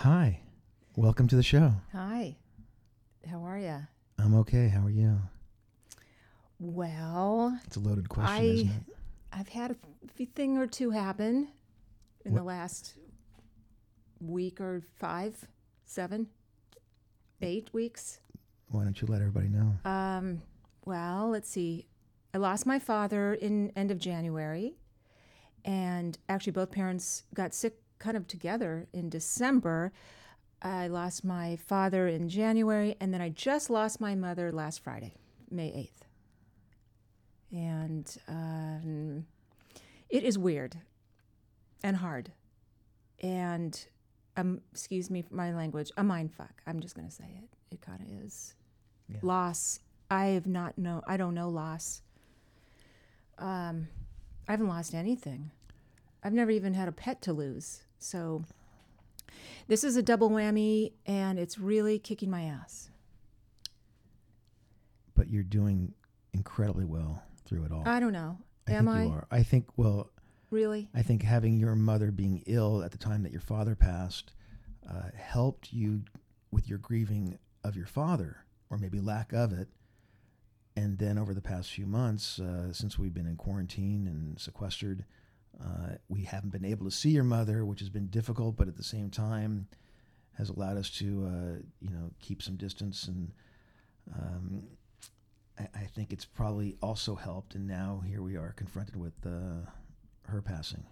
Hi, welcome to the show. Hi. How are you? I'm okay. How are you? Well, It's a loaded question, I isn't it? I've had a few thing or two happen in the last week or five, seven, eight weeks. Why don't you let everybody know? Um, well, let's see. I lost my father in end of January, and actually both parents got sick kind of together in December. I lost my father in January, and then I just lost my mother last Friday, May eighth. And um, it is weird and hard, and um, excuse me for my language, a mind fuck. I'm just gonna say it. It kind of is Yeah. loss. I have not know. I don't know loss. Um, I haven't lost anything. I've never even had a pet to lose. So this is a double whammy, and it's really kicking my ass. But you're doing incredibly well through it all. I don't know. I Am think I you are. I think. Well, really? I think having your mother being ill at the time that your father passed uh, helped you with your grieving of your father, or maybe lack of it. And then over the past few months, uh, since we've been in quarantine and sequestered, uh, we haven't been able to see your mother, which has been difficult, but at the same time has allowed us to, uh, you know, keep some distance. And um, I, I think it's probably also helped. And now here we are confronted with uh, her passing.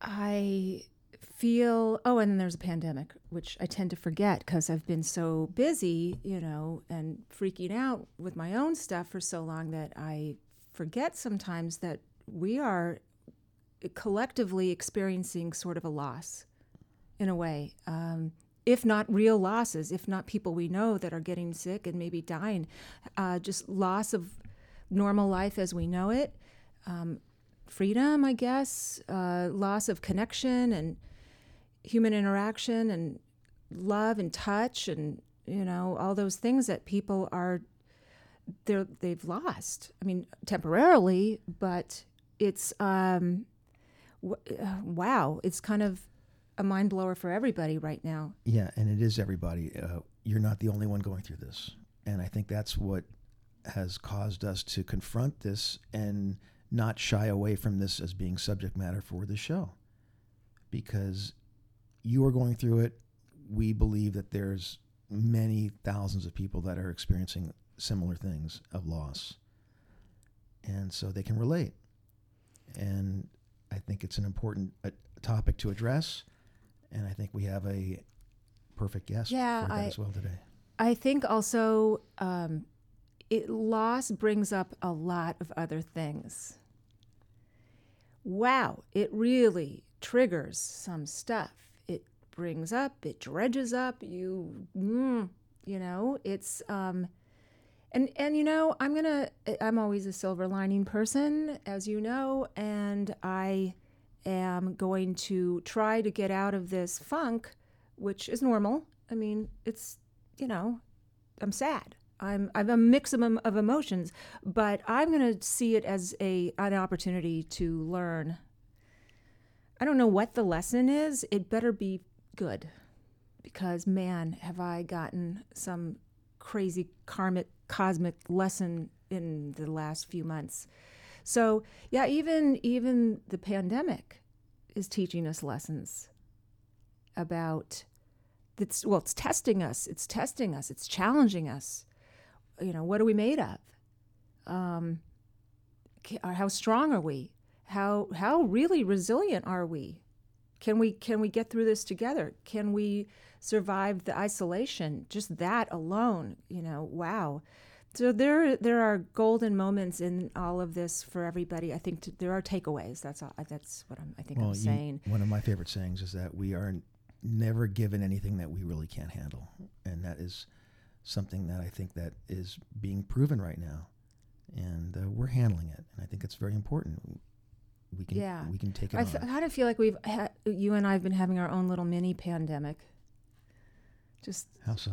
I feel oh and then there's a pandemic which i tend to forget because i've been so busy you know and freaking out with my own stuff for so long that i forget sometimes that we are collectively experiencing sort of a loss in a way um, if not real losses if not people we know that are getting sick and maybe dying uh, just loss of normal life as we know it um, freedom, I guess, uh, loss of connection and human interaction and love and touch and you know all those things that people are they're they've lost. I mean, temporarily, but it's um, w- uh, wow, it's kind of a mind blower for everybody right now. Yeah, and it is everybody. Uh, you're not the only one going through this, and I think that's what has caused us to confront this and not shy away from this as being subject matter for the show, because you are going through it. We believe that there's many thousands of people that are experiencing similar things of loss, and so they can relate. And I think it's an important uh, topic to address, and I think we have a perfect guest Yeah, for that I- as well today. I think also um, it loss brings up a lot of other things. Wow, it really triggers some stuff. It brings up, it dredges up. You, mm, you know, it's um, and and you know, I'm gonna. Eh, I'm always a silver lining person, as you know, and I am going to try to get out of this funk, which is normal. I mean, it's you know, I'm sad. I'm I'm a mix of, of emotions, but I'm to see it as a an opportunity to learn. I don't know what the lesson is. It better be good, because man, have I gotten some crazy karmic cosmic lesson in the last few months. So yeah, even even the pandemic is teaching us lessons about that's well it's testing us it's testing us it's challenging us. You know what are we made of? Um how strong are we? How how really resilient are we can we can we get through this together can we survive the isolation just that alone you know wow So there, there are golden moments in all of this for everybody. I think t- there are takeaways. That's all, that's what I'm, I think I'm you- saying. one of my favorite sayings is that we are never given anything that we really can't handle, and that is something that I think that is being proven right now, and uh, we're handling it, and I think it's very important. We can Yeah. we can take it I f- kind of feel like we've ha- you and I have been having our own little mini pandemic. Just How so?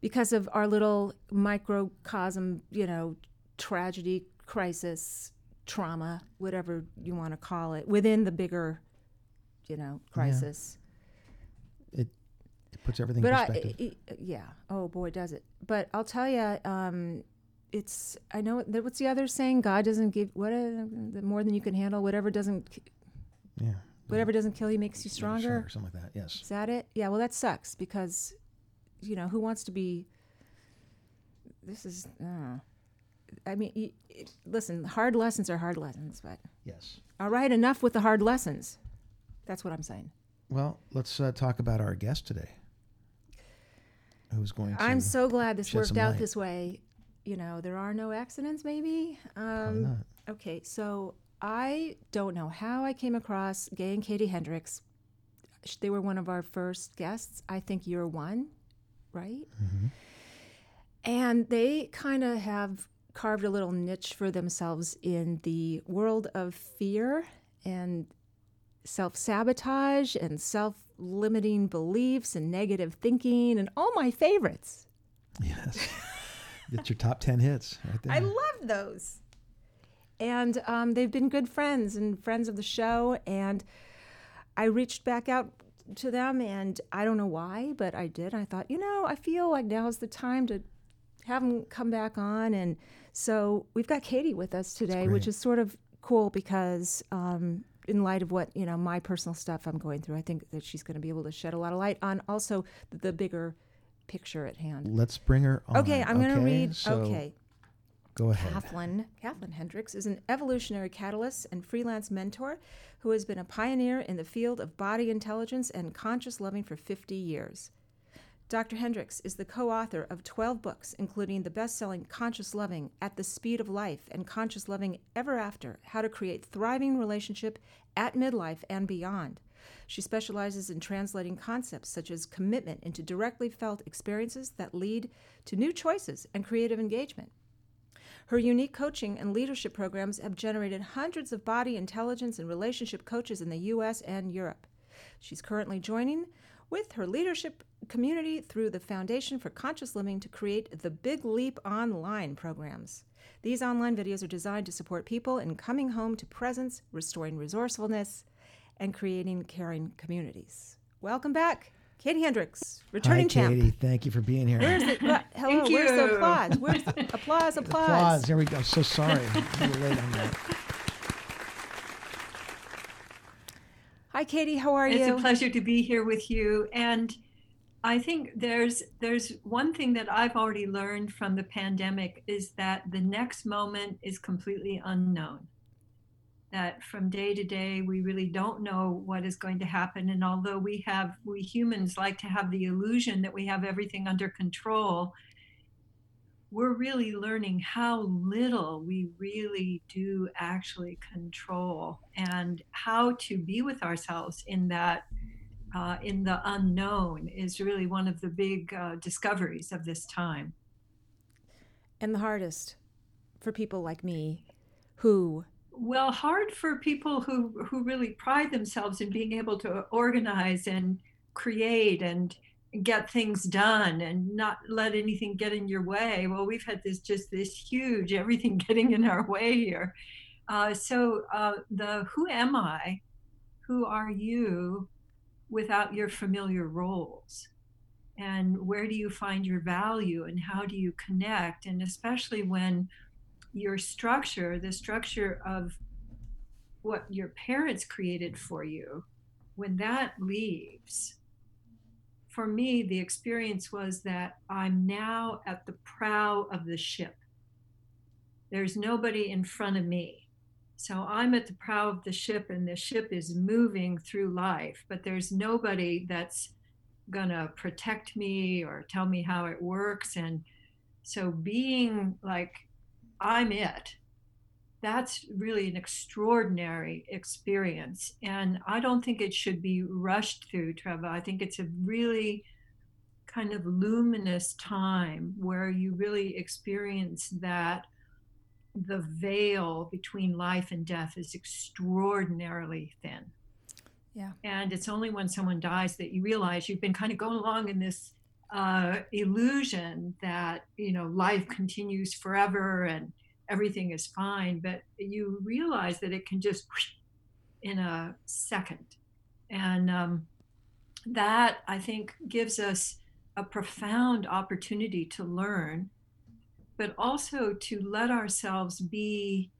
because of our little microcosm, you know, tragedy, crisis, trauma, whatever you want to call it, within the bigger, you know, crisis. It it puts everything but in I, perspective. i- i- yeah, oh boy, does it. But I'll tell you, um, it's I know what's the other saying? God doesn't give what uh, the more than you can handle. Whatever doesn't yeah. Whatever doesn't kill you makes you stronger. or something like that. Yes. Is that it? Yeah. Well, that sucks because, you know, who wants to be? This is. Uh, I mean, y it, listen. Hard lessons are hard lessons, but Yes. all right, enough with the hard lessons. That's what I'm saying. Well, let's uh, talk about our guest today. Who's going to? I'm so glad this shed worked some out light. this way. You know, there are no accidents. Maybe. Um, not. okay, so I don't know how I came across Gay and Katie Hendricks. They were one of our first guests. I think you're one, right? Mm-hmm. And they kind of have carved a little niche for themselves in the world of fear and self sabotage and self limiting beliefs and negative thinking and all my favorites. Yes. It's your top ten hits right there. I love those. And um, they've been good friends and friends of the show. And I reached back out to them, and I don't know why, but I did. I thought, you know, I feel like now's the time to have them come back on. And so we've got Katie with us today, which is sort of cool because. Um, in light of what you know, my personal stuff I'm going through, I think that she's going to be able to shed a lot of light on also the bigger picture at hand. Let's bring her on. Okay, I'm going to read. So okay, Go ahead. Kathlyn, Kathlyn Hendricks is an evolutionary catalyst and freelance mentor who has been a pioneer in the field of body intelligence and conscious loving for 50 years. Dr. Hendricks is the co author of 12 books, including the best selling Conscious Loving, At the Speed of Life, and Conscious Loving Ever After How to Create Thriving Relationship at Midlife and Beyond. She specializes in translating concepts such as commitment into directly felt experiences that lead to new choices and creative engagement. Her unique coaching and leadership programs have generated hundreds of body intelligence and relationship coaches in the US and Europe. She's currently joining with her leadership community through the Foundation for Conscious Living to create the Big Leap Online programs. These online videos are designed to support people in coming home to presence, restoring resourcefulness, and creating caring communities. Welcome back, Katie Hendricks, returning Hi, champ. Katie. Thank you for being here. Where's the what, hello? Thank Where's the applause? Where's the applause? Applause. Applause. There we go. So sorry. You were late on that. Hi, Katie. How are It's you? It's a pleasure to be here with you. And I think there's there's one thing that I've already learned from the pandemic is that the next moment is completely unknown. That from day to day we really don't know what is going to happen. And although we have we humans like to have the illusion that we have everything under control, we're really learning how little we really do actually control and how to be with ourselves in that uh, in the unknown is really one of the big uh, discoveries of this time and the hardest for people like me who well hard for people who who really pride themselves in being able to organize and create and get things done and not let anything get in your way. Well we've had this just this huge everything getting in our way here. Uh, so uh, the who am i who are you without your familiar roles? And where do you find your value and how do you connect? And especially when your structure the structure of what your parents created for you when that leaves for me the experience was that i'm now at the prow of the ship. There's nobody in front of me. So i'm at the prow of the ship and the ship is moving through life but there's nobody that's going to protect me or tell me how it works. And So being like, I'm it, that's really an extraordinary experience. And I don't think it should be rushed through, Trevor. I think it's a really kind of luminous time where you really experience that the veil between life and death is extraordinarily thin. Yeah. And it's only when someone dies that you realize you've been kind of going along in this uh, illusion that, you know, life continues forever and everything is fine. But you realize that it can just in a second. And um, that, I think, gives us a profound opportunity to learn but also to let ourselves be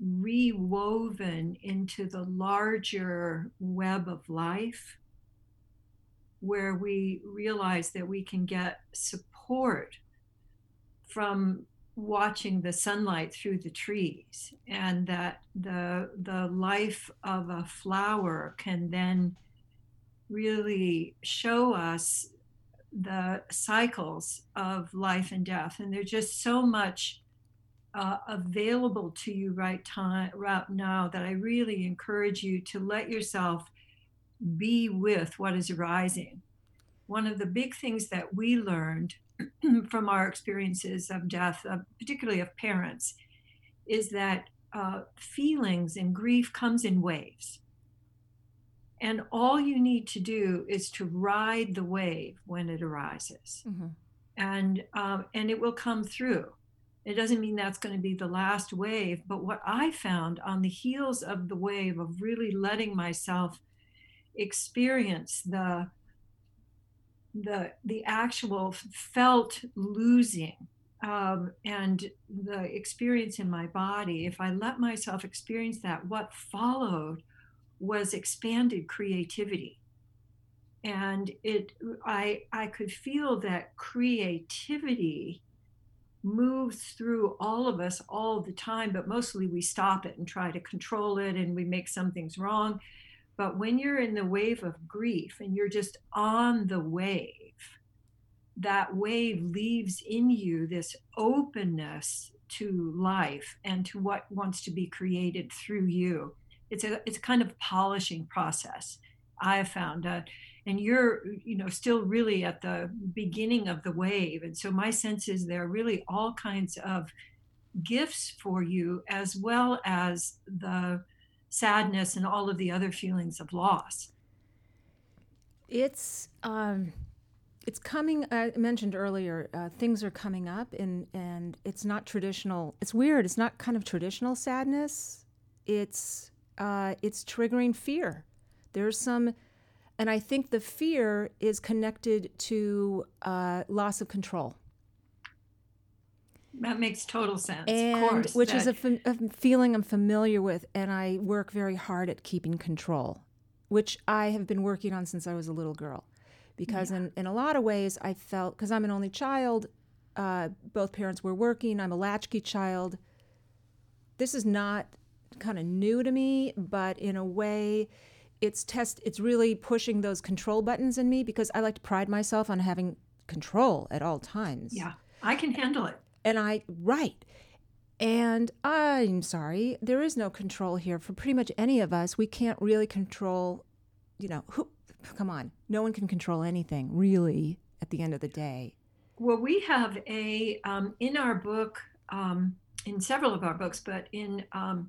rewoven into the larger web of life where we realize that we can get support from watching the sunlight through the trees and that the the life of a flower can then really show us the cycles of life and death. And there's just so much uh, available to you right time right now that i really encourage you to let yourself be with what is arising one of the big things that we learned from our experiences of death uh, particularly of parents is that uh, feelings and grief comes in waves and all you need to do is to ride the wave when it arises. Mm-hmm. And, um, and it will come through. It doesn't mean that's going to be the last wave, but what I found on the heels of the wave of really letting myself experience the the the actual felt losing um, and the experience in my body. If i let myself experience that what followed was expanded creativity. And it i i could feel that creativity moves through all of us all the time but mostly we stop it and try to control it and we make some things wrong but when you're in the wave of grief and you're just on the wave that wave leaves in you this openness to life and to what wants to be created through you. It's a it's a kind of polishing process i found uh, and you're you know still really at the beginning of the wave. And so my sense is there are really all kinds of gifts for you as well as the sadness and all of the other feelings of loss it's um it's coming i mentioned earlier uh, things are coming up and and it's not traditional it's weird it's not kind of traditional sadness it's uh, it's triggering fear. There's some, and I think the fear is connected to uh, loss of control. That makes total sense. And course, which that... is a, fam- a feeling I'm familiar with, and I work very hard at keeping control, which I have been working on since I was a little girl. Because yeah. in, in a lot of ways, I felt, because I'm an only child, uh, both parents were working, I'm a latchkey child. This is not kind of new to me, but in a way, it's test. It's really pushing those control buttons in me because I like to pride myself on having control at all times. Yeah, I can handle it. And I right. And I'm sorry, there is no control here for pretty much any of us. We can't really control, you know, who come on. No one can control anything, really, at the end of the day. Well, we have a um, in our book, um, in several of our books, but in um,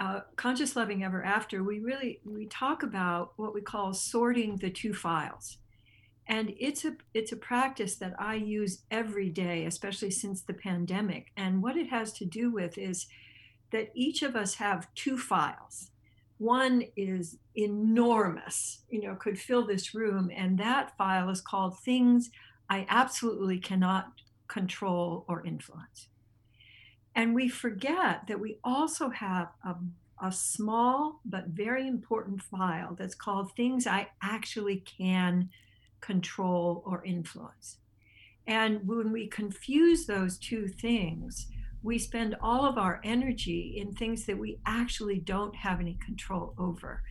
uh, conscious loving ever after we really we talk about what we call sorting the two files and it's a it's a practice that i use every day especially since the pandemic. And what it has to do with is that each of us have two files. One is enormous you know could fill this room and that file is called things i absolutely cannot control or influence. And we forget that we also have a, a small but very important file that's called Things I Actually Can Control or Influence. And when we confuse those two things, we spend all of our energy in things that we actually don't have any control over.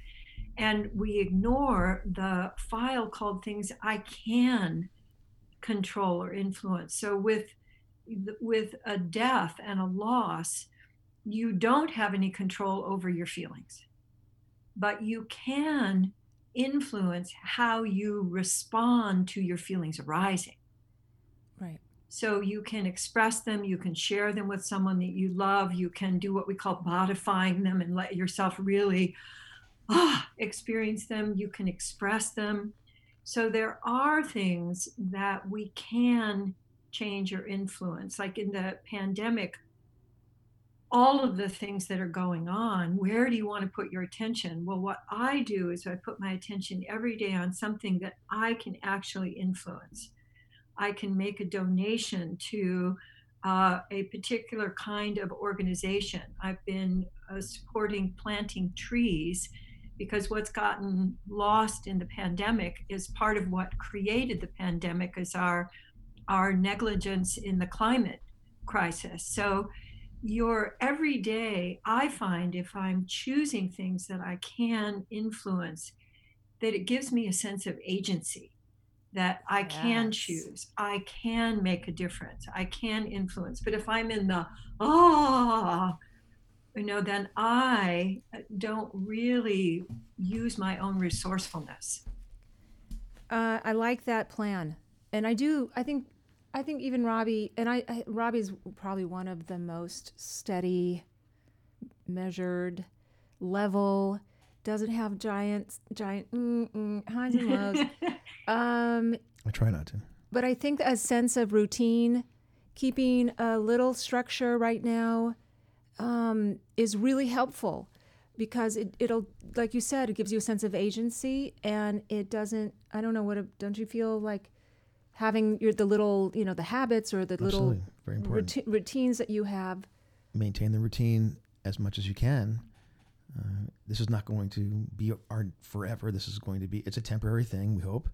And we ignore the file called Things I Can Control or Influence. So, with with a death and a loss, you don't have any control over your feelings, but you can influence how you respond to your feelings arising. Right. So you can express them, you can share them with someone that you love, you can do what we call modifying them and let yourself really ah, experience them, you can express them. So there are things that we can change or influence. Like in the pandemic, all of the things that are going on, where do you want to put your attention? Well, what I do is I put my attention every day on something that I can actually influence. I can make a donation to uh, a particular kind of organization. I've been uh, supporting planting trees because what's gotten lost in the pandemic is part of what created the pandemic is our our negligence in the climate crisis. So your every day i find if i'm choosing things that i can influence that it gives me a sense of agency that i can choose i can make a difference i can influence. But if i'm in the oh you know then i don't really use my own resourcefulness. Uh, I like that plan, and I do. I think, I think even Robbie and I, I. Robbie's probably one of the most steady, measured, level. Doesn't have giant, giant mm, mm, highs and lows. um, I try not to. but I think a sense of routine, keeping a little structure right now, um, is really helpful because it, it'll, like you said, it gives you a sense of agency and it doesn't, I don't know what, it- don't you feel like having your, the little, you know, the habits or the Absolutely. little Very important. routine, routines that you have? Maintain the routine as much as you can. Uh, this is not going to be our forever. This is going to be, it's a temporary thing, we hope.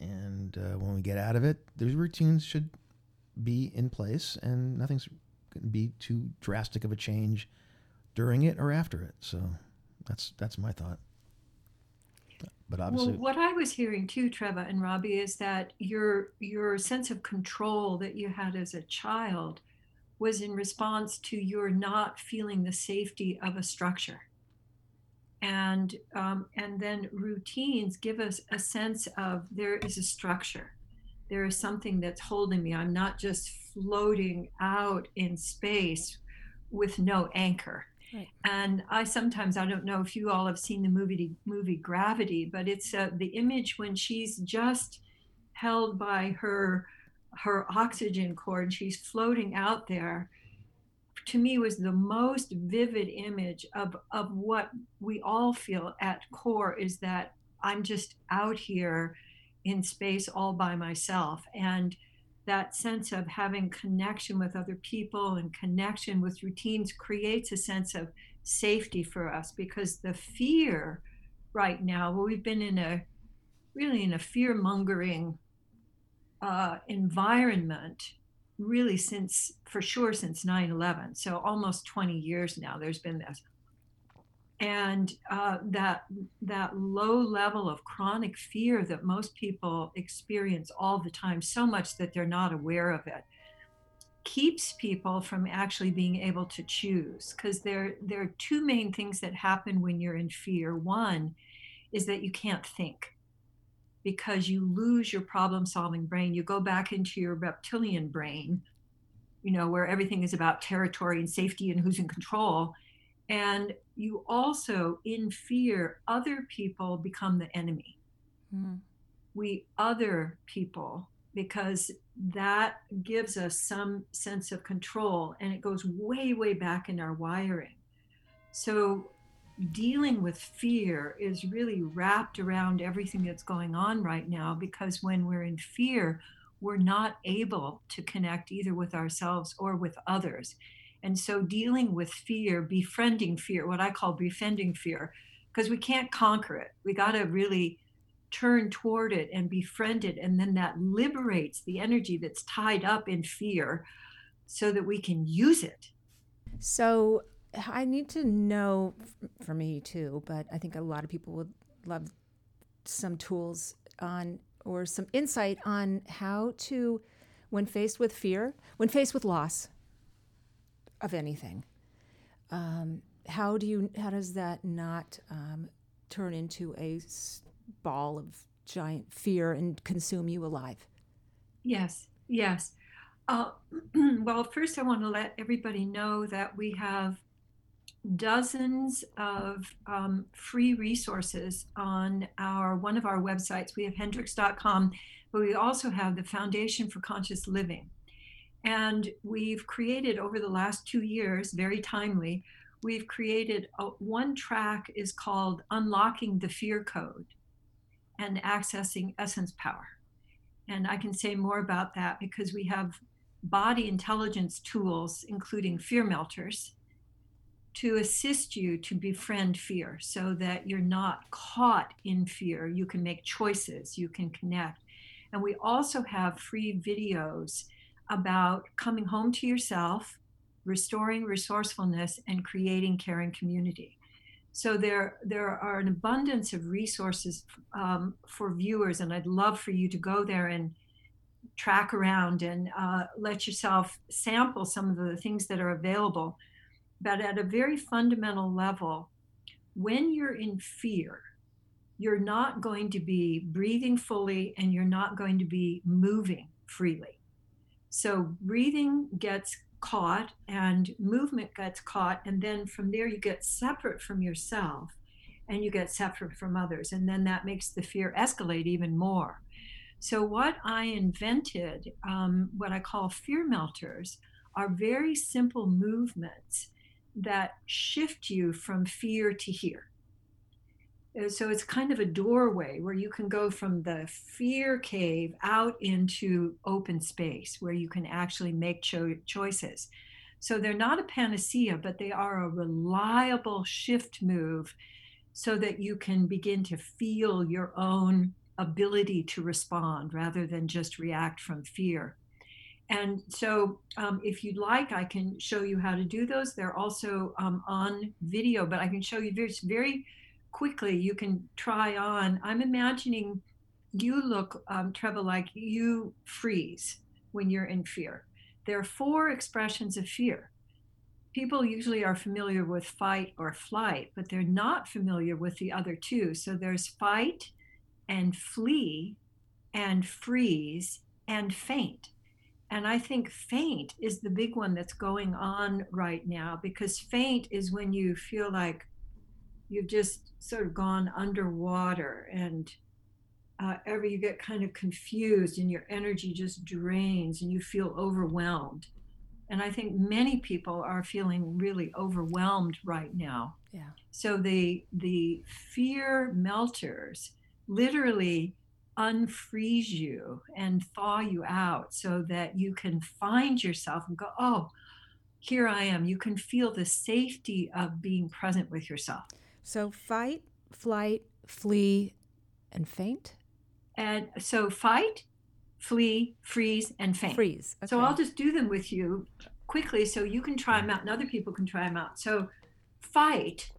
And uh, when we get out of it, those routines should be in place and nothing's going to be too drastic of a change during it or after it. So that's that's my thought. But obviously, Well, what I was hearing too, Trevor and Robbie, is that your your sense of control that you had as a child was in response to your not feeling the safety of a structure. And um, and then routines give us a sense of there is a structure. There is something that's holding me. I'm not just floating out in space with no anchor. And I sometimes I don't know if you all have seen the movie movie Gravity, but it's uh, the image when she's just held by her her oxygen cord. She's floating out there. To me, was the most vivid image of of what we all feel at core is that I'm just out here in space all by myself and that sense of having connection with other people and connection with routines creates a sense of safety for us because the fear right now well we've been in a really in a fear mongering uh, environment really since for sure since 9-11 so almost 20 years now there's been this and uh, that that low level of chronic fear that most people experience all the time so much that they're not aware of it keeps people from actually being able to choose. Because there there are two main things that happen when you're in fear. One is that you can't think because you lose your problem solving brain. You go back into your reptilian brain you know where everything is about territory and safety and who's in control and you also in fear other people become the enemy. Mm. we other people because that gives us some sense of control and it goes way way back in our wiring. So dealing with fear is really wrapped around everything that's going on right now because when we're in fear we're not able to connect either with ourselves or with others and so dealing with fear befriending fear what i call befriending fear because we can't conquer it. We got to really turn toward it and befriend it and then that liberates the energy that's tied up in fear so that we can use it. So I need to know for me too, but I think a lot of people would love some tools on or some insight on how to when faced with fear, when faced with loss of anything, um, how do you how does that not um, turn into a ball of giant fear and consume you alive? Yes, yes. Uh, well, first, I want to let everybody know that we have dozens of um, free resources on our one of our websites. We have hendricks.com, but we also have the Foundation for Conscious Living. And we've created over the last two years, very timely, we've created a, one track is called Unlocking the Fear Code and Accessing Essence Power. And I can say more about that because we have body intelligence tools, including fear melters, to assist you to befriend fear so that you're not caught in fear. You can make choices, you can connect. And we also have free videos about coming home to yourself, restoring resourcefulness, and creating caring community. So there, there are an abundance of resources um, for viewers, and I'd love for you to go there and track around and uh, let yourself sample some of the things that are available. But at a very fundamental level, when you're in fear, you're not going to be breathing fully and you're not going to be moving freely. So breathing gets caught and movement gets caught. And then from there, you get separate from yourself and you get separate from others. And then that makes the fear escalate even more. So, what I invented, um, what I call fear melters, are very simple movements that shift you from fear to here. Uh, so it's kind of a doorway where you can go from the fear cave out into open space where you can actually make cho- choices. So they're not a panacea, but they are a reliable shift move so that you can begin to feel your own ability to respond rather than just react from fear. And so, um, if you'd like, I can show you how to do those. They're also um, on video, but I can show you very, very quickly. You can try on. I'm imagining you look, um, Trevor, like you freeze when you're in fear. There are four expressions of fear. People usually are familiar with fight or flight, but they're not familiar with the other two. So there's fight, and flee and freeze and faint. And I think faint is the big one that's going on right now because faint is when you feel like you've just sort of gone underwater and uh, ever you get kind of confused and your energy just drains and you feel overwhelmed. And I think many people are feeling really overwhelmed right now. Yeah. So the the fear melters literally unfreeze you and thaw you out so that you can find yourself and go, oh, here I am. You can feel the safety of being present with yourself. So, fight, flight, flee, and faint? And so, fight, flee, freeze, and faint. Freeze. Okay. So, I'll just do them with you quickly so you can try them out and other people can try them out. So, fight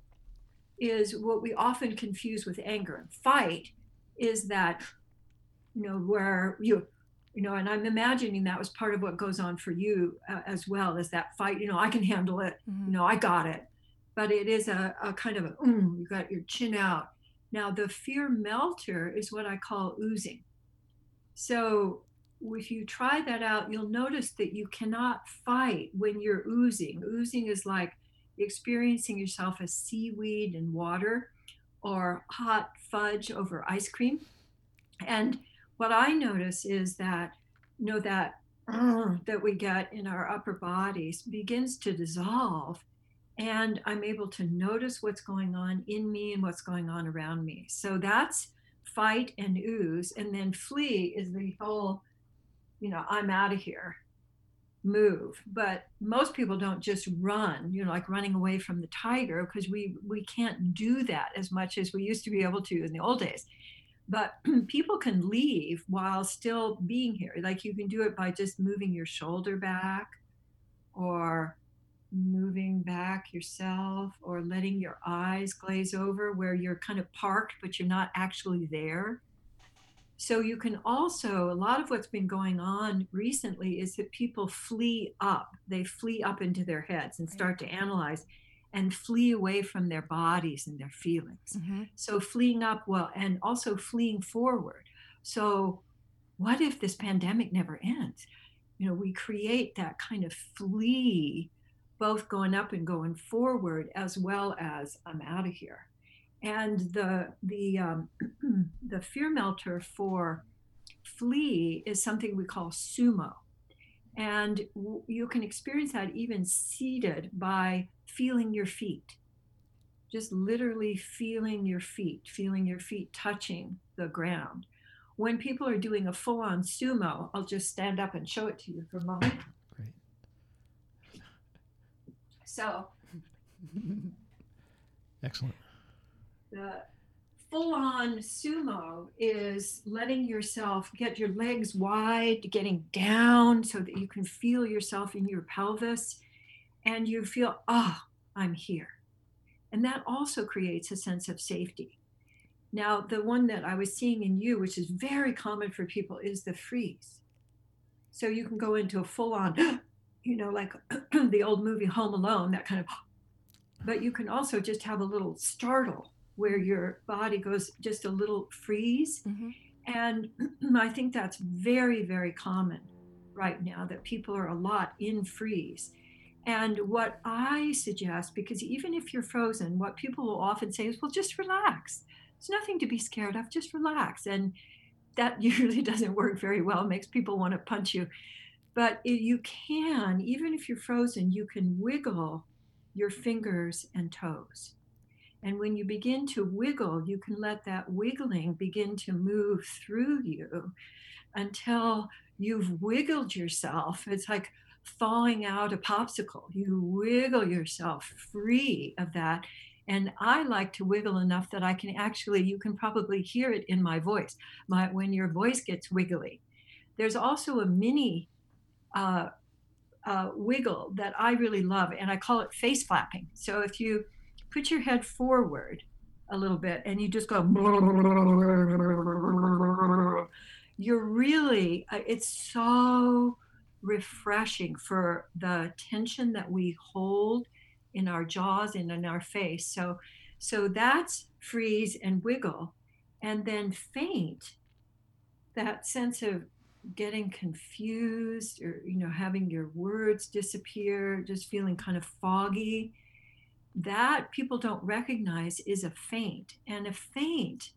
is what we often confuse with anger. Fight is that, you know, where you, you know, and I'm imagining that was part of what goes on for you uh, as well is that fight. You know, I can handle it. Mm-hmm. You know, I got it. But it is a, a kind of a, mm, you got your chin out. Now, the fear melter is what I call oozing. So if you try that out, you'll notice that you cannot fight when you're oozing. Oozing is like experiencing yourself as seaweed and water or hot fudge over ice cream. And what I notice is that, you know, that that we get in our upper bodies begins to dissolve and I'm able to notice what's going on in me and what's going on around me. So that's fight and ooze. And then flee is the whole, you know, I'm out of here move but most people don't just run you know like running away from the tiger because we we can't do that as much as we used to be able to in the old days but people can leave while still being here like you can do it by just moving your shoulder back or moving back yourself or letting your eyes glaze over where you're kind of parked but you're not actually there So you can also, a lot of what's been going on recently is that people flee up. They flee up into their heads and start to analyze and flee away from their bodies and their feelings. Mm-hmm. So fleeing up, well, and also fleeing forward. So what if this pandemic never ends? You know, we create that kind of flee, both going up and going forward, as well as I'm out of here. And the the um, the fear melter for flee is something we call sumo. And w- you can experience that even seated by feeling your feet. Just literally feeling your feet feeling your feet touching the ground. When people are doing a full-on sumo i'll just stand up and show it to you for a moment. So Excellent. the full on sumo is letting yourself get your legs wide, getting down so that you can feel yourself in your pelvis and you feel, oh, I'm here. And that also creates a sense of safety. Now, the one that I was seeing in you, which is very common for people, is the freeze. So you can go into a full on, ah, you know, like the old movie Home Alone, that kind of, but you can also just have a little startle where your body goes just a little freeze. Mm-hmm. And I think that's very, very common right now that people are a lot in freeze. And what I suggest, because even if you're frozen, what people will often say is, well, just relax. It's nothing to be scared of, just relax. And that usually doesn't work very well, makes people want to punch you. But you can, even if you're frozen, you can wiggle your fingers and toes. And when you begin to wiggle, you can let that wiggling begin to move through you until you've wiggled yourself. It's like thawing out a popsicle. You wiggle yourself free of that. And I like to wiggle enough that I can actually, you can probably hear it in my voice, my, when your voice gets wiggly. There's also a mini uh, uh, wiggle that I really love, and I call it face flapping. So if you put your head forward a little bit and you just go you're really uh, it's so refreshing for the tension that we hold in our jaws and in our face so so that's freeze and wiggle and then faint that sense of getting confused or you know having your words disappear just feeling kind of foggy that people don't recognize is a faint. And a faint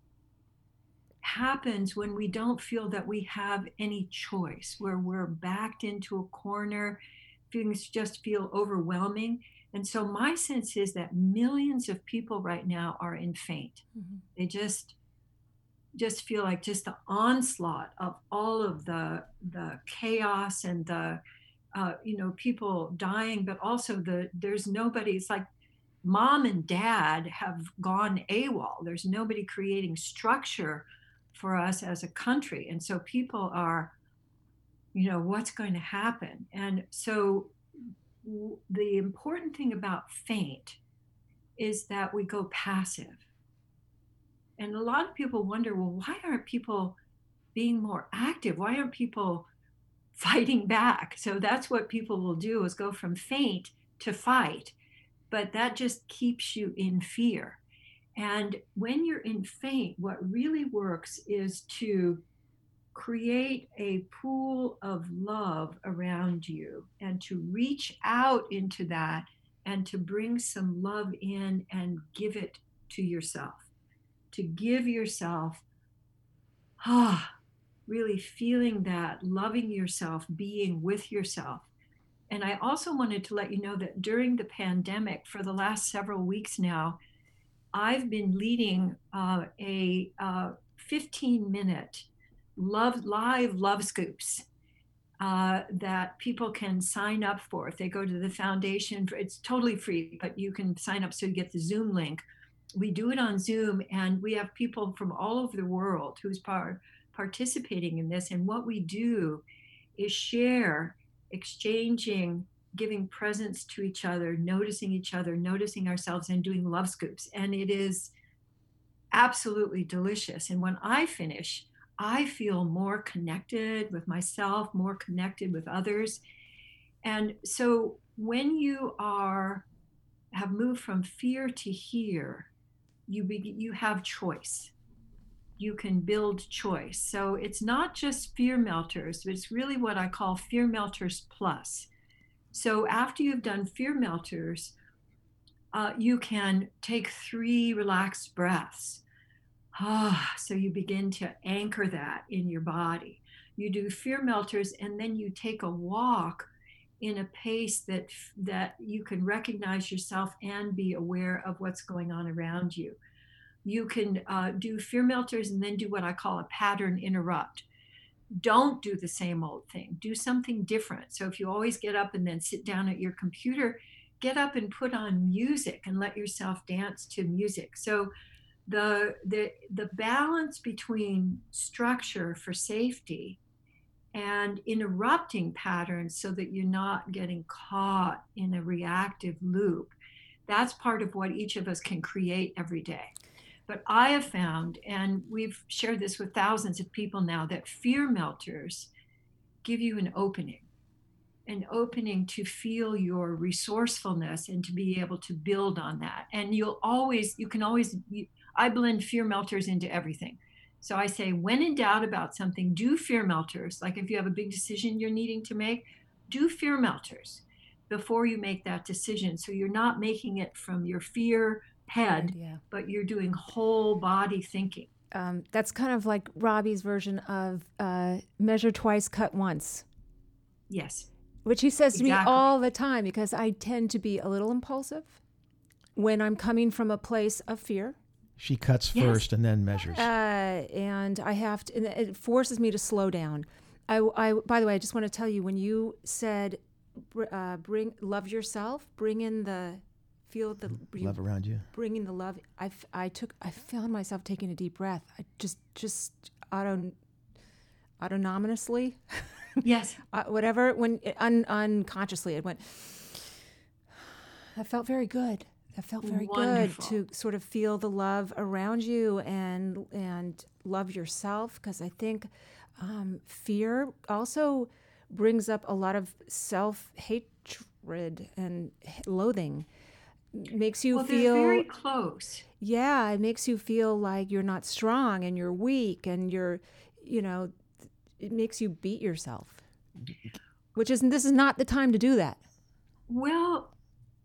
happens when we don't feel that we have any choice, where we're backed into a corner, things just feel overwhelming. And so my sense is that millions of people right now are in faint. Mm-hmm. They just just feel like just the onslaught of all of the the chaos and the uh, you know people dying, but also the there's nobody. It's like mom and dad have gone AWOL. There's nobody creating structure for us as a country. And so people are, you know, what's going to happen? And so the important thing about faint is that we go passive. And a lot of people wonder, well, why aren't people being more active? Why aren't people fighting back? So that's what people will do is go from faint to fight but that just keeps you in fear. And when you're in faint, what really works is to create a pool of love around you and to reach out into that and to bring some love in and give it to yourself. To give yourself, ah, really feeling that, loving yourself, being with yourself. And I also wanted to let you know that during the pandemic, for the last several weeks now, I've been leading uh, a uh, 15 minute love live love scoops uh, that people can sign up for. If they go to the foundation, it's totally free, but you can sign up so you get the Zoom link. We do it on Zoom, and we have people from all over the world who's part participating in this. And what we do is share exchanging, giving presence to each other, noticing each other, noticing ourselves, and doing love scoops. And it is absolutely delicious. And when I finish, I feel more connected with myself, more connected with others. And so when you are have moved from fear to here, you be, you have choice. You can build choice. So it's not just fear melters, but it's really what I call fear melters plus. So after you've done fear melters, uh, you can take three relaxed breaths. Ah, so you begin to anchor that in your body. You do fear melters, and then you take a walk in a pace that that you can recognize yourself and be aware of what's going on around you. You can uh, do fear melters and then do what I call a pattern interrupt. Don't do the same old thing. Do something different. So if you always get up and then sit down at your computer, get up and put on music and let yourself dance to music. So the the the balance between structure for safety and interrupting patterns so that you're not getting caught in a reactive loop. That's part of what each of us can create every day. But I have found, and we've shared this with thousands of people now, that fear melters give you an opening, an opening to feel your resourcefulness and to be able to build on that. And you'll always, you can always, I blend fear melters into everything. So I say, when in doubt about something, do fear melters. Like if you have a big decision you're needing to make, do fear melters before you make that decision. So you're not making it from your fear head, yeah. but you're doing whole body thinking. Um, that's kind of like Robbie's version of uh, measure twice, cut once. Yes. Which he says exactly. to me all the time because I tend to be a little impulsive when I'm coming from a place of fear she cuts yes. first and then measures. Uh, and I have to, and it forces me to slow down. I, I, by the way, I just want to tell you when you said, uh, bring love yourself, bring in the feel the love around you, bringing the love. I, I took, I found myself taking a deep breath. I just, just auto, autonomously. Yes. uh, whatever. When un, unconsciously, it went. That felt very good that felt very Wonderful. good to sort of feel the love around you and and love yourself because I think um, fear also brings up a lot of self hatred and loathing. Makes you well, feel very close. Yeah, it makes you feel like you're not strong and you're weak and you're, you know, it makes you beat yourself. Which is this is not the time to do that. Well,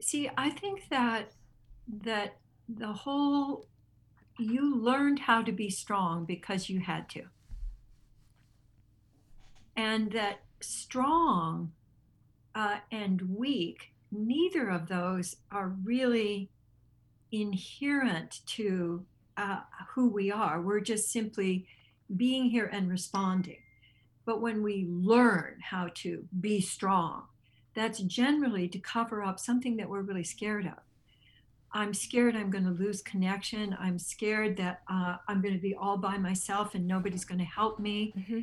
see, I think that that the whole you learned how to be strong because you had to. And that strong uh, and weak neither of those are really inherent to uh, who we are. We're just simply being here and responding. But when we learn how to be strong that's generally to cover up something that we're really scared of I'm scared I'm going to lose connection. I'm scared that uh, I'm going to be all by myself and nobody's going to help me. Mm-hmm.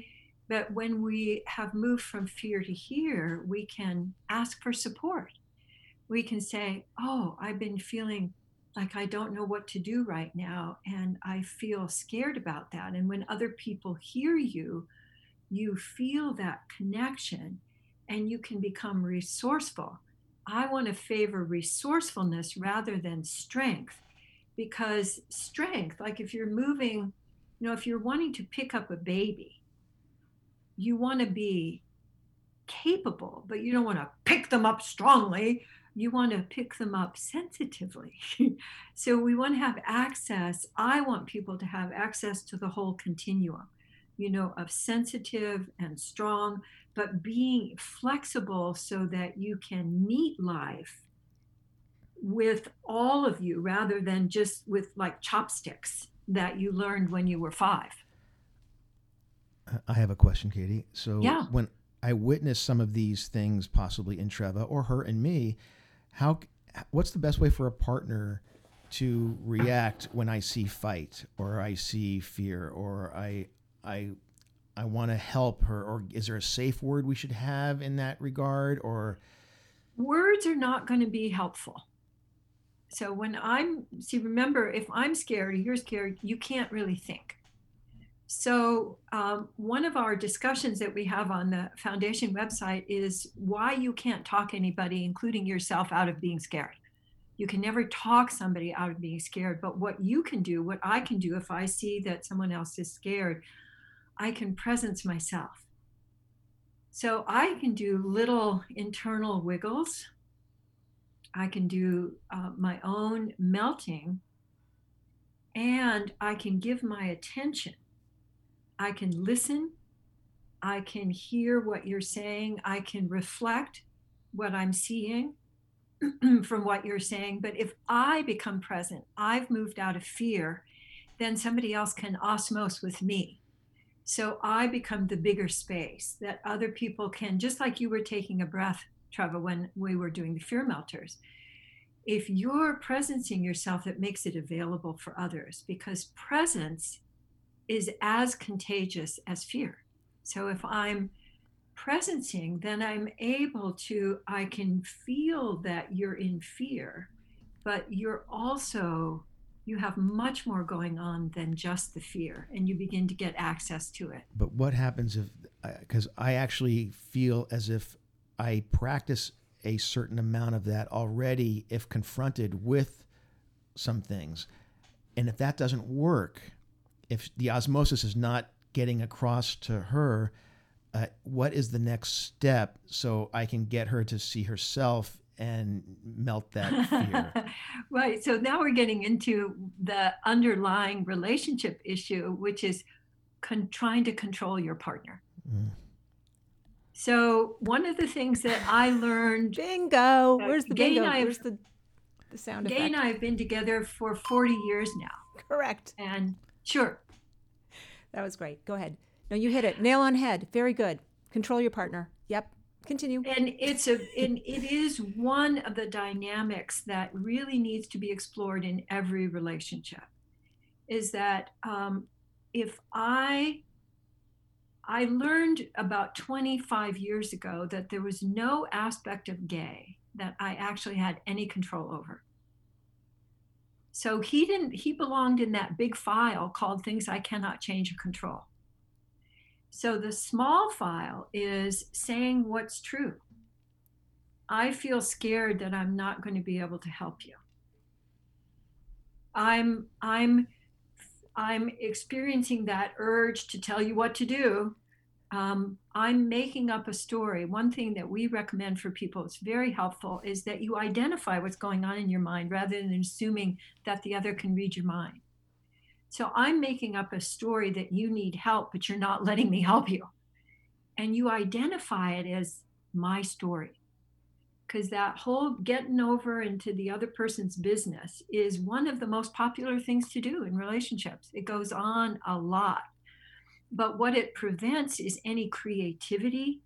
But when we have moved from fear to here, we can ask for support. We can say, Oh, I've been feeling like I don't know what to do right now. And I feel scared about that. And when other people hear you, you feel that connection and you can become resourceful I want to favor resourcefulness rather than strength because strength, like if you're moving, you know, if you're wanting to pick up a baby, you want to be capable, but you don't want to pick them up strongly. You want to pick them up sensitively. so we want to have access. I want people to have access to the whole continuum, you know, of sensitive and strong, but being flexible so that you can meet life with all of you rather than just with like chopsticks that you learned when you were five. I have a question, Katie. So yeah. when I witness some of these things, possibly in Treva or her and me, how what's the best way for a partner to react when I see fight or I see fear or I I I want to help her, or is there a safe word we should have in that regard? Or words are not going to be helpful. So when I'm see, remember, if I'm scared or you're scared, you can't really think. So, um, one of our discussions that we have on the foundation website is why you can't talk anybody, including yourself, out of being scared. You can never talk somebody out of being scared, but what you can do, what I can do if I see that someone else is scared, I can presence myself. So, I can do little internal wiggles. I can do uh, my own melting, and I can give my attention I can listen. I can hear what you're saying. I can reflect what I'm seeing from what you're saying. But if I become present, I've moved out of fear, then somebody else can osmose with me. So I become the bigger space that other people can, just like you were taking a breath, Trevor, when we were doing the fear melters. If you're presencing yourself, it makes it available for others because presence is as contagious as fear. So if I'm presencing, then I'm able to, I can feel that you're in fear, but you're also, you have much more going on than just the fear, and you begin to get access to it. But what happens if, because I actually feel as if I practice a certain amount of that already if confronted with some things. And if that doesn't work, if the osmosis is not getting across to her, uh, what is the next step so I can get her to see herself and melt that fear? right. So now we're getting into the underlying relationship issue, which is con- trying to control your partner. Mm. So one of the things that I learned. Bingo. Where's the bingo? Where's the, the sound Gay and I have been together for 40 years now. Correct. And Sure. That was great. Go ahead. No, you hit it. Nail on head. Very good. Control your partner. Yep. Continue. And it's a and it is one of the dynamics that really needs to be explored in every relationship. Is that um, if I I learned about 25 years ago that there was no aspect of Gay that I actually had any control over. So he didn't, he belonged in that big file called Things I Cannot Change or Control. So the small file is saying what's true. I feel scared that I'm not going to be able to help you. I'm I'm I'm experiencing that urge to tell you what to do um, I'm making up a story. One thing that we recommend for people, it's very helpful, is that you identify what's going on in your mind rather than assuming that the other can read your mind. So I'm making up a story that you need help, but you're not letting me help you. And you identify it as my story. Because that whole getting over into the other person's business is one of the most popular things to do in relationships. It goes on a lot but what it prevents is any creativity,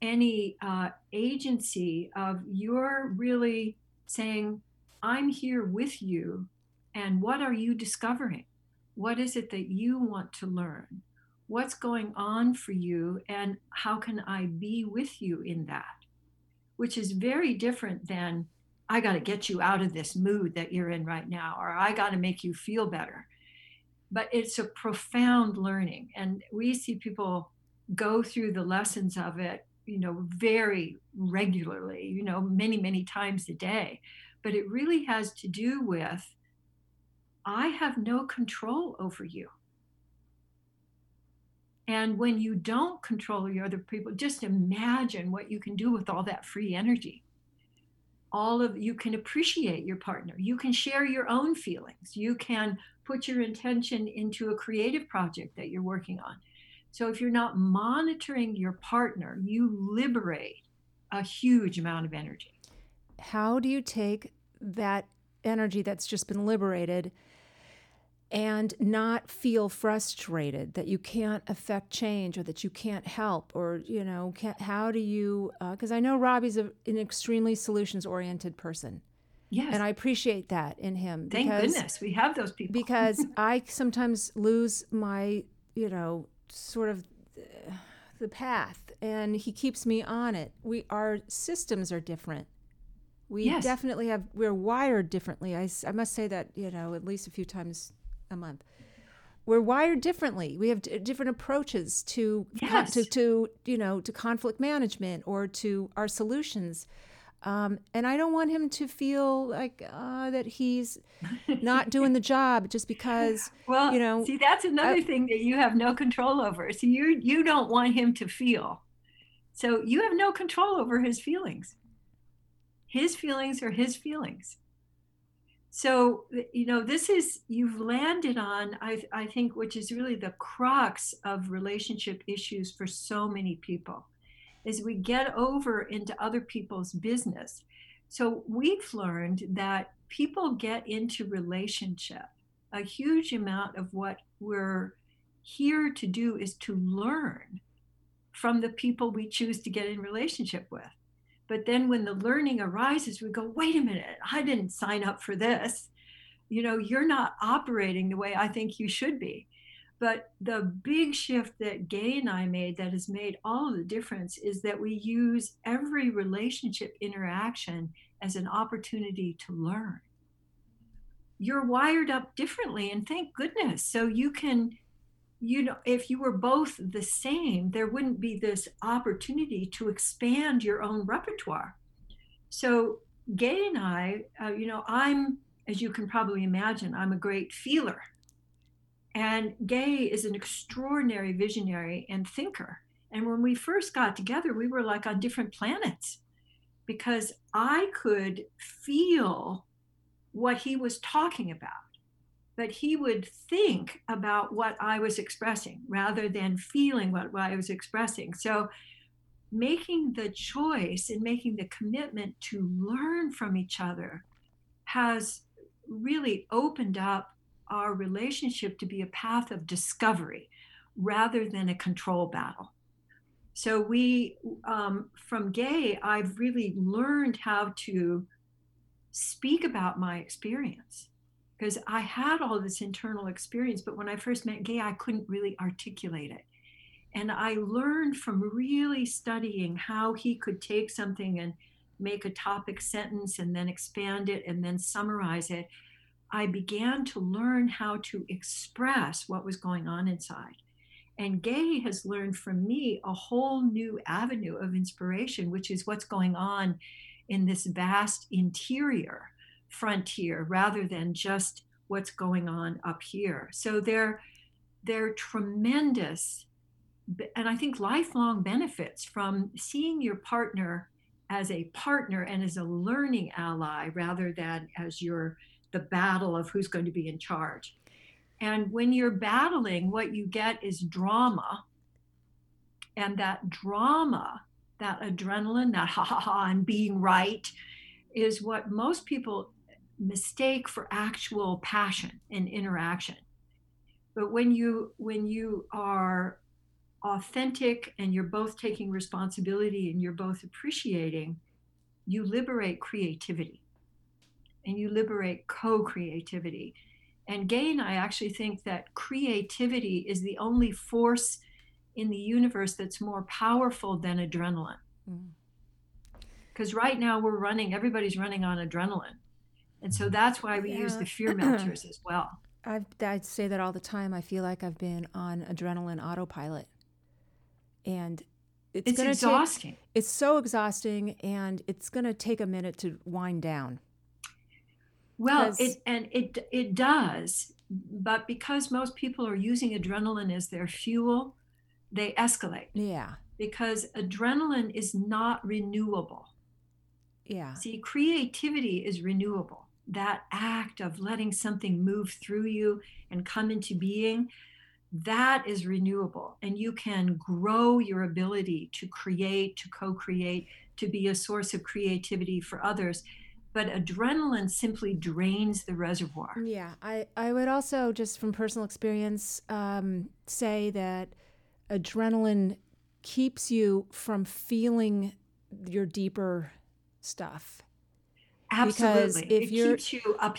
any uh, agency of you're really saying, I'm here with you. And what are you discovering? What is it that you want to learn? What's going on for you? And how can I be with you in that? Which is very different than, I got to get you out of this mood that you're in right now, or I got to make you feel better but it's a profound learning and we see people go through the lessons of it you know very regularly you know many many times a day but it really has to do with i have no control over you and when you don't control your other people just imagine what you can do with all that free energy all of you can appreciate your partner you can share your own feelings you can put your intention into a creative project that you're working on. So if you're not monitoring your partner, you liberate a huge amount of energy. How do you take that energy that's just been liberated and not feel frustrated that you can't affect change or that you can't help or you know how do you because uh, i know robbie's a, an extremely solutions oriented person Yes. And I appreciate that in him. Thank because, goodness we have those people. because I sometimes lose my, you know, sort of uh, the path and he keeps me on it. We our systems are different. We yes. definitely have we're wired differently. I, I must say that, you know, at least a few times a month. we're wired differently. We have d- different approaches to, Yes. to to you know to conflict management or to our solutions. Um, and I don't want him to feel like uh, that he's not doing the job just because Well, you know, see, that's another thing that you have no control over. So you you don't want him to feel. So you have no control over his feelings. His feelings are his feelings. So you know, this is you've landed on I I think which is really the crux of relationship issues for so many people is we get over into other people's business. So we've learned that people get into relationship a huge amount of what we're here to do is to learn from the people we choose to get in relationship with. But then when the learning arises, we go, wait a minute, I didn't sign up for this. You know, you're not operating the way I think you should be. But the big shift that Gay and I made that has made all the difference is that we use every relationship interaction as an opportunity to learn you're wired up differently and thank goodness so you can you know if you were both the same there wouldn't be this opportunity to expand your own repertoire. So Gay and i uh, you know i'm as you can probably imagine i'm a great feeler. And Gay is an extraordinary visionary and thinker. And when we first got together we were like on different planets because i could feel what he was talking about, but he would think about what I was expressing rather than feeling what, what I was expressing. So, making the choice and making the commitment to learn from each other has really opened up our relationship to be a path of discovery rather than a control battle. So, we, um, from Gay, I've really learned how to speak about my experience because I had all this internal experience, but when I first met Gay, I couldn't really articulate it. And I learned from really studying how he could take something and make a topic sentence and then expand it and then summarize it. I began to learn how to express what was going on inside. And Gay has learned from me a whole new avenue of inspiration, which is what's going on in this vast interior frontier rather than just what's going on up here. So they're they're tremendous and I think lifelong benefits from seeing your partner as a partner and as a learning ally rather than as your the battle of who's going to be in charge. And when you're battling, what you get is drama. And that drama that adrenaline, that ha ha ha, and being right is what most people mistake for actual passion and interaction. But when you when you are authentic and you're both taking responsibility and you're both appreciating, you liberate creativity and you liberate co-creativity. And Gay and I actually think that creativity is the only force in the universe that's more powerful than adrenaline. Because mm. right now we're running, everybody's running on adrenaline. And so that's why we yeah. use the fear melters as well. I've, I'd say that all the time. I feel like I've been on adrenaline autopilot. And it's, it's exhausting. Take, it's so exhausting, and it's going to take a minute to wind down. Well, it and it it does, but because most people are using adrenaline as their fuel, they escalate. Yeah. Because adrenaline is not renewable. Yeah. See, creativity is renewable. That act of letting something move through you and come into being, that is renewable. And you can grow your ability to create, to co create, to be a source of creativity for others. But adrenaline simply drains the reservoir. Yeah. I, I would also, just from personal experience, um, say that adrenaline keeps you from feeling your deeper stuff. Absolutely. Because if it you're, keeps you up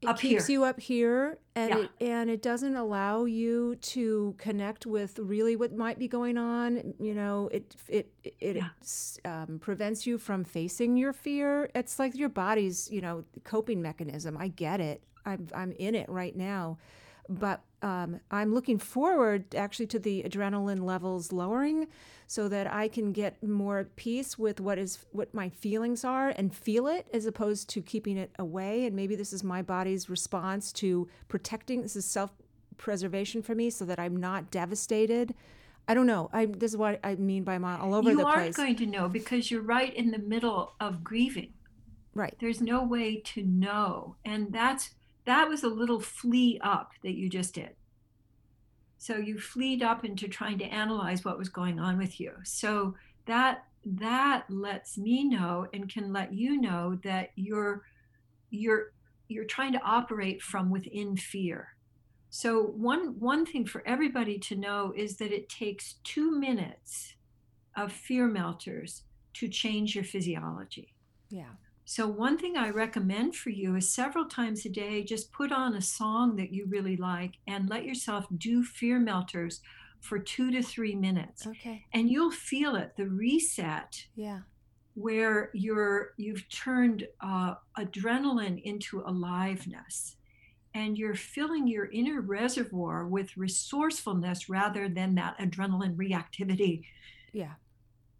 it up keeps here. you up here and Yeah. it, and it doesn't allow you to connect with really what might be going on you know it it it Yeah. s- um, prevents you from facing your fear it's like your body's you know coping mechanism i get it i'm i'm in it right now but um, I'm looking forward actually to the adrenaline levels lowering so that I can get more peace with what is what my feelings are and feel it as opposed to keeping it away. And maybe this is my body's response to protecting. This is self preservation for me so that I'm not devastated. I don't know. I this is what I mean by my all over you the aren't place. going to know because you're right in the middle of grieving. right. There's no way to know. And that's that was a little flee up that you just did. So you fleed up into trying to analyze what was going on with you. So that that lets me know and can let you know that you're you're you're trying to operate from within fear. So one one thing for everybody to know is that it takes 2 minutes of fear melters to change your physiology. Yeah. So, one thing I recommend for you is several times a day, just put on a song that you really like and let yourself do fear melters for two to three minutes. Okay. And you'll feel it the reset Yeah. where you're you've turned uh, adrenaline into aliveness and you're filling your inner reservoir with resourcefulness rather than that adrenaline reactivity Yeah.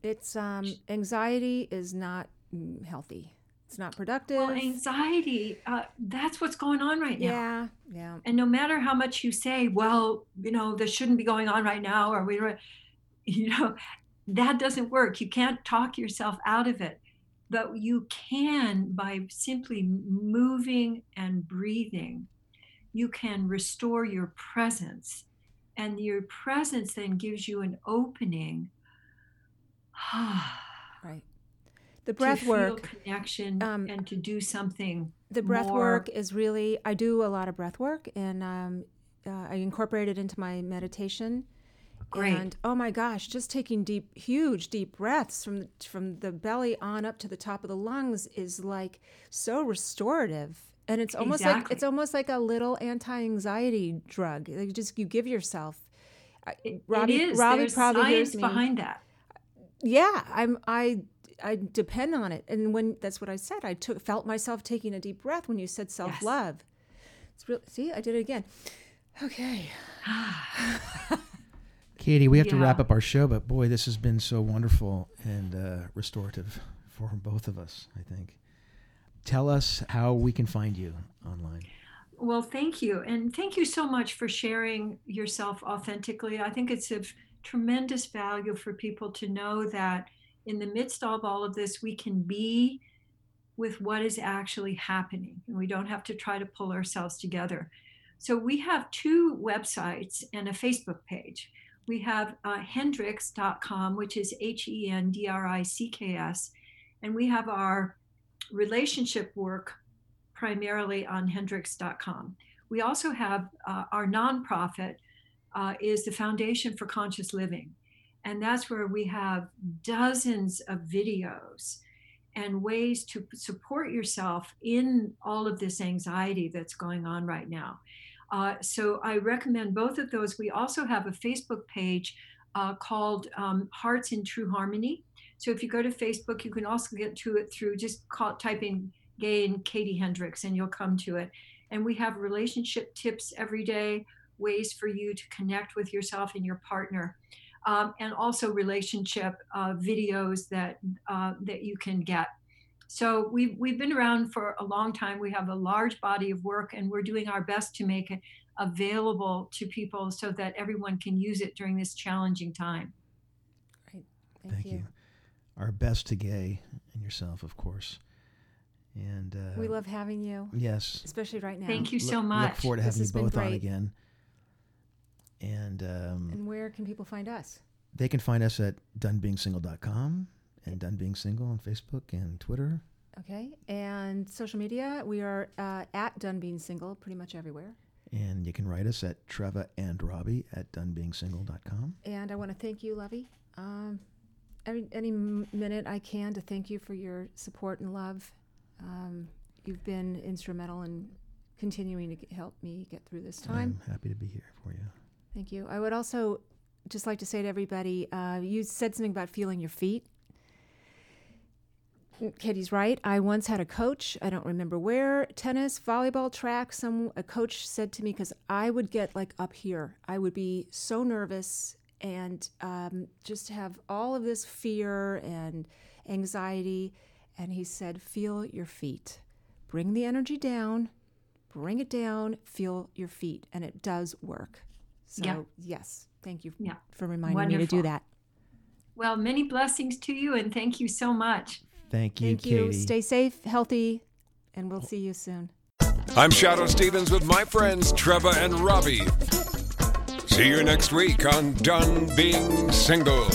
It's um anxiety is not mm, healthy. It's not productive. well anxiety uh, that's what's going on right now yeah. Yeah. And no matter how much you say, well, you know, this shouldn't be going on right now, or we, you know, that doesn't work. You can't talk yourself out of it. But you can, by simply moving and breathing, you can restore your presence. And your presence then gives you an opening Right. The breath to feel work. connection um, and to do something. The breath more- work is really. I do a lot of breath work, and um, uh, I incorporate it into my meditation. Great. And oh my gosh, just taking deep, huge, deep breaths from from the belly on up to the top of the lungs is like so restorative. And it's almost like it's almost like a little anti-anxiety drug. Like just you give yourself. It- Robbie, it is. Robbie There's probably science hears me. behind that. yeah i'm i i depend on it and when that's what i said i took felt myself taking a deep breath when you said self-love it's real see i did it again okay Katie, we have to wrap up our show, but boy, this has been so wonderful and uh, restorative for both of us, I think. Tell us how we can find you online. Well, thank you. And thank you so much for sharing yourself authentically. I think it's of tremendous value for people to know that in the midst of all of this, we can be with what is actually happening. And we don't have to try to pull ourselves together. So we have two websites and a Facebook page. We have uh, Hendricks.com, which is H E N D R I C K S. And we have our relationship work primarily on hendricks.com. We also have uh, our nonprofit uh, is the Foundation for Conscious Living, and that's where we have dozens of videos and ways to support yourself in all of this anxiety that's going on right now. Uh, so I recommend both of those. We also have a Facebook page uh, called um, Hearts in True Harmony. So if you go to Facebook, you can also get to it through just call, type in Gay and Katie Hendricks, and you'll come to it. And we have relationship tips every day, ways for you to connect with yourself and your partner, um, and also relationship uh, videos that uh, that you can get. So we've we've been around for a long time. We have a large body of work, and we're doing our best to make it available to people so that everyone can use it during this challenging time. Thank, Thank you. Our best to Gay and yourself, of course. And uh, we love having you yes, especially right now Thank you so much. Look forward to This having you has been both on again. And um, and where can people find us they can find us at donebeingsingle.com and Done Being Single on Facebook and Twitter. okay and social media we are uh, at done being single pretty much everywhere And you can write us at Treva and Robbie at donebeingsingle.com. And I want to thank you, Lovey. Um, every, any minute I can to thank you for your support and love. Um, you've been instrumental in continuing to help me get through this time. I'm happy to be here for you. Thank you. I would also just like to say to everybody uh, you said something about feeling your feet. Katie's right. I once had a coach. I don't remember where. Tennis, volleyball, track. Some a coach said to me because I would get like up here. I would be so nervous and um, just have all of this fear and anxiety. And he said, "Feel your feet. Bring the energy down. Bring it down. Feel your feet, and it does work." So Yeah. yes, thank you Yeah. for reminding me to do that. Well, many blessings to you, and thank you so much. Thank you, Thank you. Katie. Stay safe, healthy, and we'll see you soon. I'm Shadoe Stevens with my friends Trevor and Robbie. See you next week on Done Being Single.